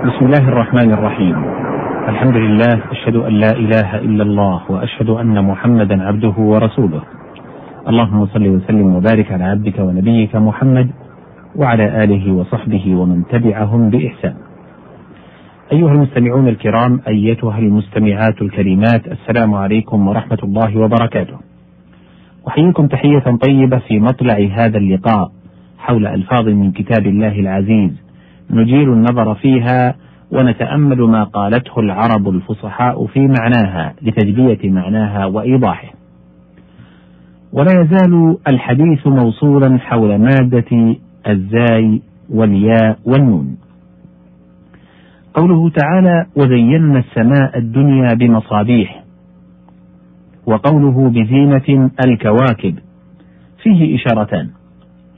بسم الله الرحمن الرحيم. الحمد لله أشهد أن لا إله إلا الله وأشهد أن محمدا عبده ورسوله. اللهم صل وسلم وبارك على عبدك ونبيك محمد وعلى آله وصحبه ومن تبعهم بإحسان. أيها المستمعون الكرام أيتها المستمعات الكريمات السلام عليكم ورحمة الله وبركاته. أحييكم تحية طيبة في مطلع هذا اللقاء حول ألفاظ من كتاب الله العزيز نجيل النظر فيها ونتأمل ما قالته العرب الفصحاء في معناها لتجلية معناها وإيضاحه. ولا يزال الحديث موصولا حول مادة الزاي والياء والنون. قوله تعالى: وزينا السماء الدنيا بمصابيح. وقوله بزينة الكواكب فيه إشارتان.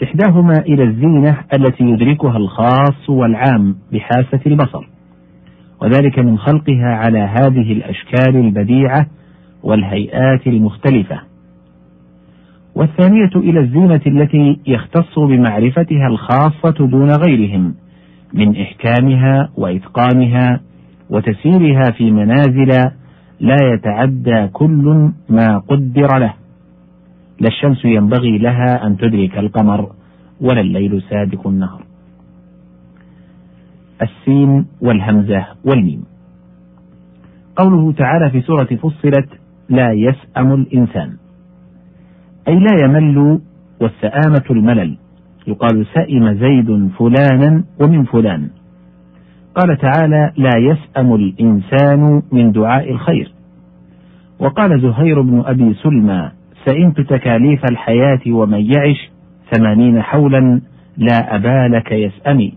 إحداهما إلى الزينة التي يدركها الخاص والعام بحاسة البصر، وذلك من خلقها على هذه الأشكال البديعة والهيئات المختلفة. والثانية إلى الزينة التي يختص بمعرفتها الخاصة دون غيرهم من إحكامها وإتقانها وتسييرها في منازل لا يتعدى كل ما قدر له. لا الشمس ينبغي لها أن تدرك القمر ولا الليل سابق النهر السين والهمزة والميم. قوله تعالى في سورة فصلت لا يسأم الإنسان. أي لا يمل والسآمة الملل. يقال سئم زيد فلانا ومن فلان. قال تعالى لا يسأم الإنسان من دعاء الخير. وقال زهير بن أبي سلمى سئمت تكاليف الحياة ومن يعش ثمانين حولا لا أبالك يسأمي.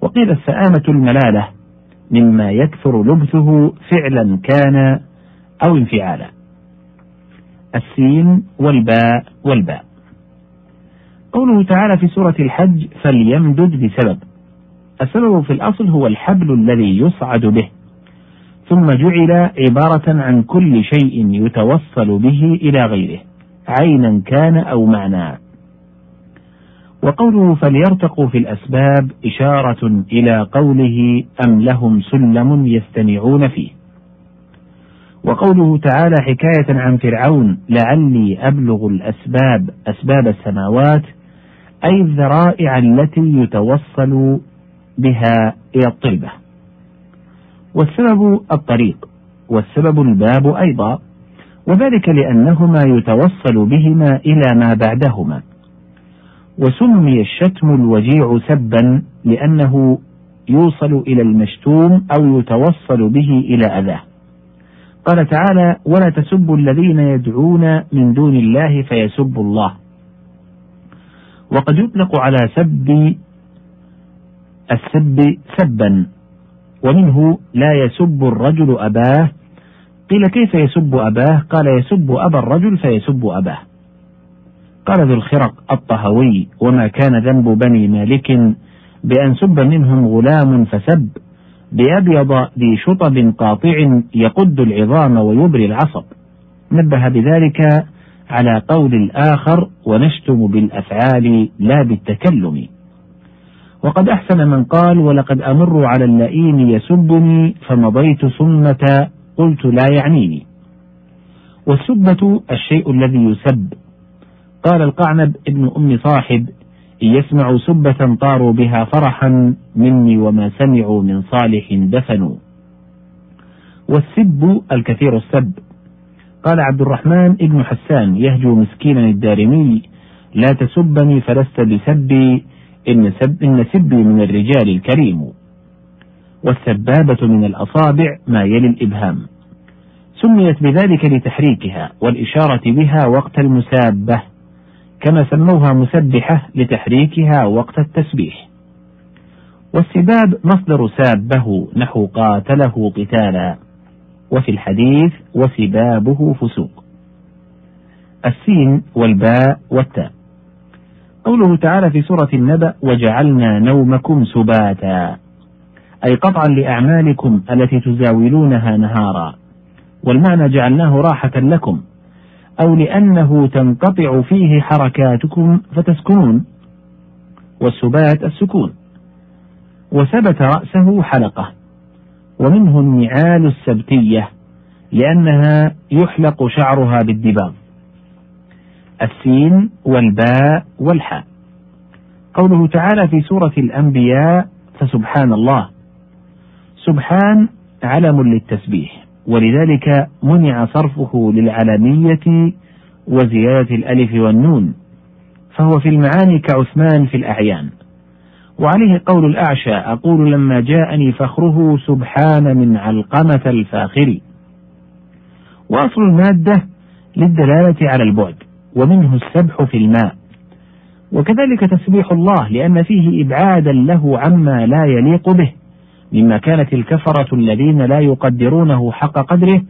وقيل السآمة الملالة مما يكثر لبثه فعلا كان أو انفعالا. السين والباء والباء. قوله تعالى في سورة الحج فليمدد بسبب. السبب في الأصل هو الحبل الذي يصعد به. ثم جعل عبارة عن كل شيء يتوصل به إلى غيره عينا كان أو معنى. وقوله فليرتقوا في الأسباب إشارة إلى قوله أم لهم سلم يستمعون فيه. وقوله تعالى حكاية عن فرعون لعلي أبلغ الأسباب أسباب السماوات أي الذرائع التي يتوصل بها إلى الطلبة. والسبب الطريق والسبب الباب أيضا وذلك لأنهما يتوصل بهما إلى ما بعدهما. وسمي الشتم الوجيع سبا لأنه يوصل إلى المشتوم أو يتوصل به إلى أذاه. قال تعالى ولا تسبوا الذين يدعون من دون الله فيسبوا الله وقد يطلق على سب السب سبا. ومنه لا يسب الرجل أباه. قيل كيف يسب أباه؟ قال يسب أبا الرجل فيسب أباه. قال ذو الخرق الطهوي وما كان ذنب بني مالك بأن سب منهم غلام فسب. بأبيض ذي شطب قاطع يقد العظام ويبري العصب. نبه بذلك على قول الآخر ونشتم بالأفعال لا بالتكلم. وقد أحسن من قال ولقد أمر على اللئيم يسبني فمضيت ثمة قلت لا يعنيني. والسبة الشيء الذي يسب. قال القعنب ابن أم صاحب إن يسمعوا سبة طاروا بها فرحا مني وما سمعوا من صالح دفنوا. والسب الكثير السب. قال عبد الرحمن ابن حسان يهجو مسكينا الدارمي لا تسبني فلست بسبي إن, سب إن سبي من الرجال الكريم والسبابة من الأصابع ما يلي الإبهام. سميت بذلك لتحريكها والإشارة بها وقت المسابة كما سموها مسبحة لتحريكها وقت التسبيح. والسباب مصدر سابه نحو قاتله قتالا وفي الحديث وسبابه فسوق. السين والباء والتاء. قوله تعالى في سورة النبأ وجعلنا نومكم سباتا. أي قطعا لأعمالكم التي تزاولونها نهارا. والمعنى جعلناه راحة لكم أو لأنه تنقطع فيه حركاتكم فتسكنون. والسبات السكون. وثبت رأسه حلقة. ومنه النعال السبتية لأنها يحلق شعرها بالدباغ. السين والباء والحاء. قوله تعالى في سورة الأنبياء فسبحان الله. سبحان علم للتسبيح ولذلك منع صرفه للعلمية وزيادة الألف والنون فهو في المعاني كعثمان في الأعيان. وعليه قول الأعشى أقول لما جاءني فخره سبحان من علقمة الفاخر. وأصل المادة للدلالة على البعد. ومنه السبح في الماء. وكذلك تسبيح الله لأن فيه إبعادا له عما لا يليق به. مما كانت الكفرة الذين لا يقدرونه حق قدره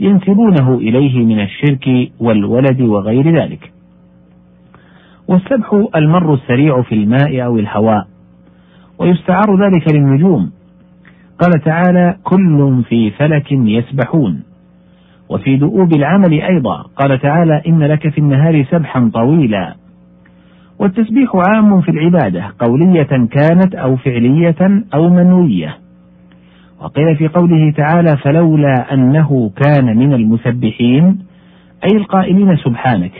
ينسبونه إليه من الشرك والولد وغير ذلك. والسبح المر السريع في الماء أو الهواء. ويستعار ذلك للنجوم. قال تعالى كل في فلك يسبحون وفي دؤوب العمل أيضا. قال تعالى إن لك في النهار سبحا طويلا. والتسبيح عام في العبادة قولية كانت أو فعلية أو منوية. وقيل في قوله تعالى فلولا أنه كان من المسبحين أي القائلين سبحانك.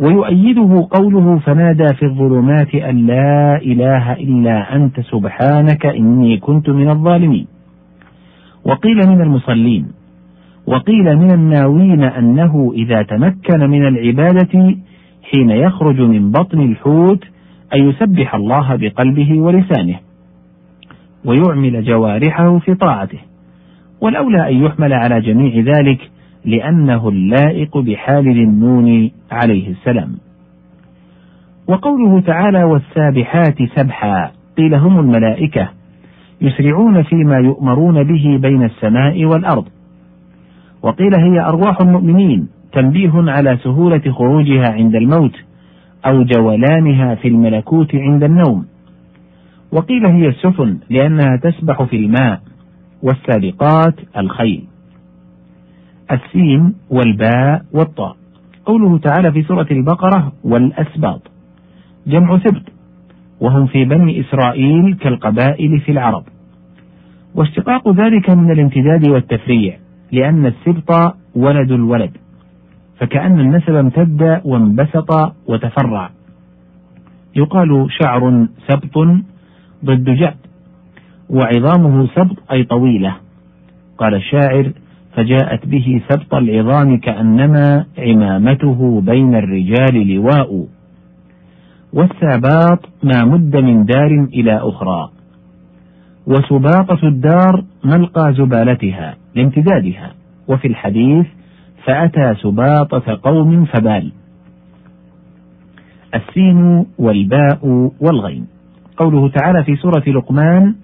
ويؤيده قوله فنادى في الظلمات أن لا إله إلا أنت سبحانك إني كنت من الظالمين. وقيل من المصلين وقيل من الناوين أنه إذا تمكن من العبادة حين يخرج من بطن الحوت أن يسبح الله بقلبه ولسانه ويعمل جوارحه في طاعته. والأولى أن يحمل على جميع ذلك لأنه اللائق بحال النون عليه السلام. وقوله تعالى والسابحات سبحا قيل هم الملائكة يسرعون فيما يؤمرون به بين السماء والأرض. وقيل هي أرواح المؤمنين تنبيه على سهولة خروجها عند الموت أو جولانها في الملكوت عند النوم. وقيل هي السفن لأنها تسبح في الماء والسابقات الخيل. السين والباء والطاء. قوله تعالى في سورة البقرة والأسباط. جمع سبط وهم في بني إسرائيل كالقبائل في العرب. واشتقاق ذلك من الامتداد والتفريع. لأن السبط ولد الولد فكأن النسب امتد وانبسط وتفرع. يقال شعر سبط ضد جعد وعظامه سبط أي طويلة. قال الشاعر فجاءت به سبط العظام كأنما عمامته بين الرجال لواء. والساباط ما مد من دار إلى أخرى وسباطة الدار ملقى زبالتها. لامتدادها. وفي الحديث فأتى سباطة قوم فبال. السين والباء والغين. قوله تعالى في سورة لقمان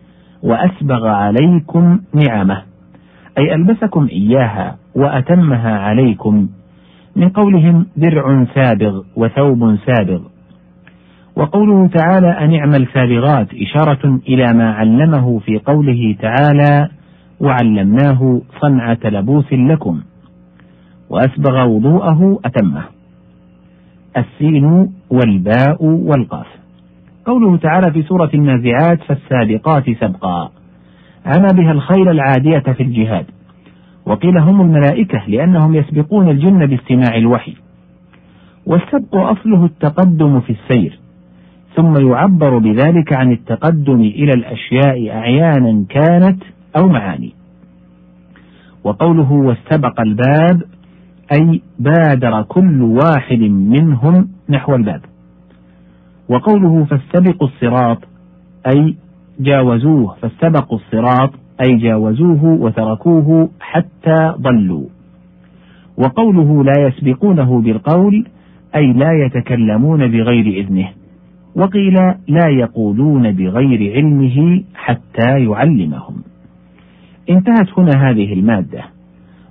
وأسبغ عليكم نعمه. أي ألبسكم إياها وأتمها عليكم. من قولهم درع سابغ وثوب سابغ. وقوله تعالى أن اعمل سابغات إشارة إلى ما علمه في قوله تعالى وعلمناه صنعة لبوس لكم. وأسبغ وضوءه أتمه. السين والباء والقاف. قوله تعالى في سورة النازعات فالسابقات سبقا. عمى بها الخيل العادية في الجهاد. وقيل هم الملائكة لأنهم يسبقون الجن باستماع الوحي. والسبق أصله التقدم في السير. ثم يعبر بذلك عن التقدم إلى الأشياء أعيانا كانت أو معاني. وقوله واستبق الباب أي بادر كل واحد منهم نحو الباب. وقوله فاستبقوا الصراط أي جاوزوه فاستبقوا الصراط أي جاوزوه وتركوه حتى ضلوا. وقوله لا يسبقونه بالقول أي لا يتكلمون بغير إذنه. وقيل لا يقولون بغير علمه حتى يعلمهم. انتهت هنا هذه المادة.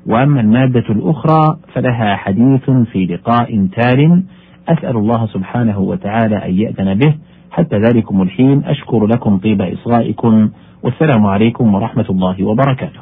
وأما المادة الأخرى فلها حديث في لقاء تال أسأل الله سبحانه وتعالى أن يأذن به. حتى ذلكم الحين أشكر لكم طيب إصغائكم. والسلام عليكم ورحمة الله وبركاته.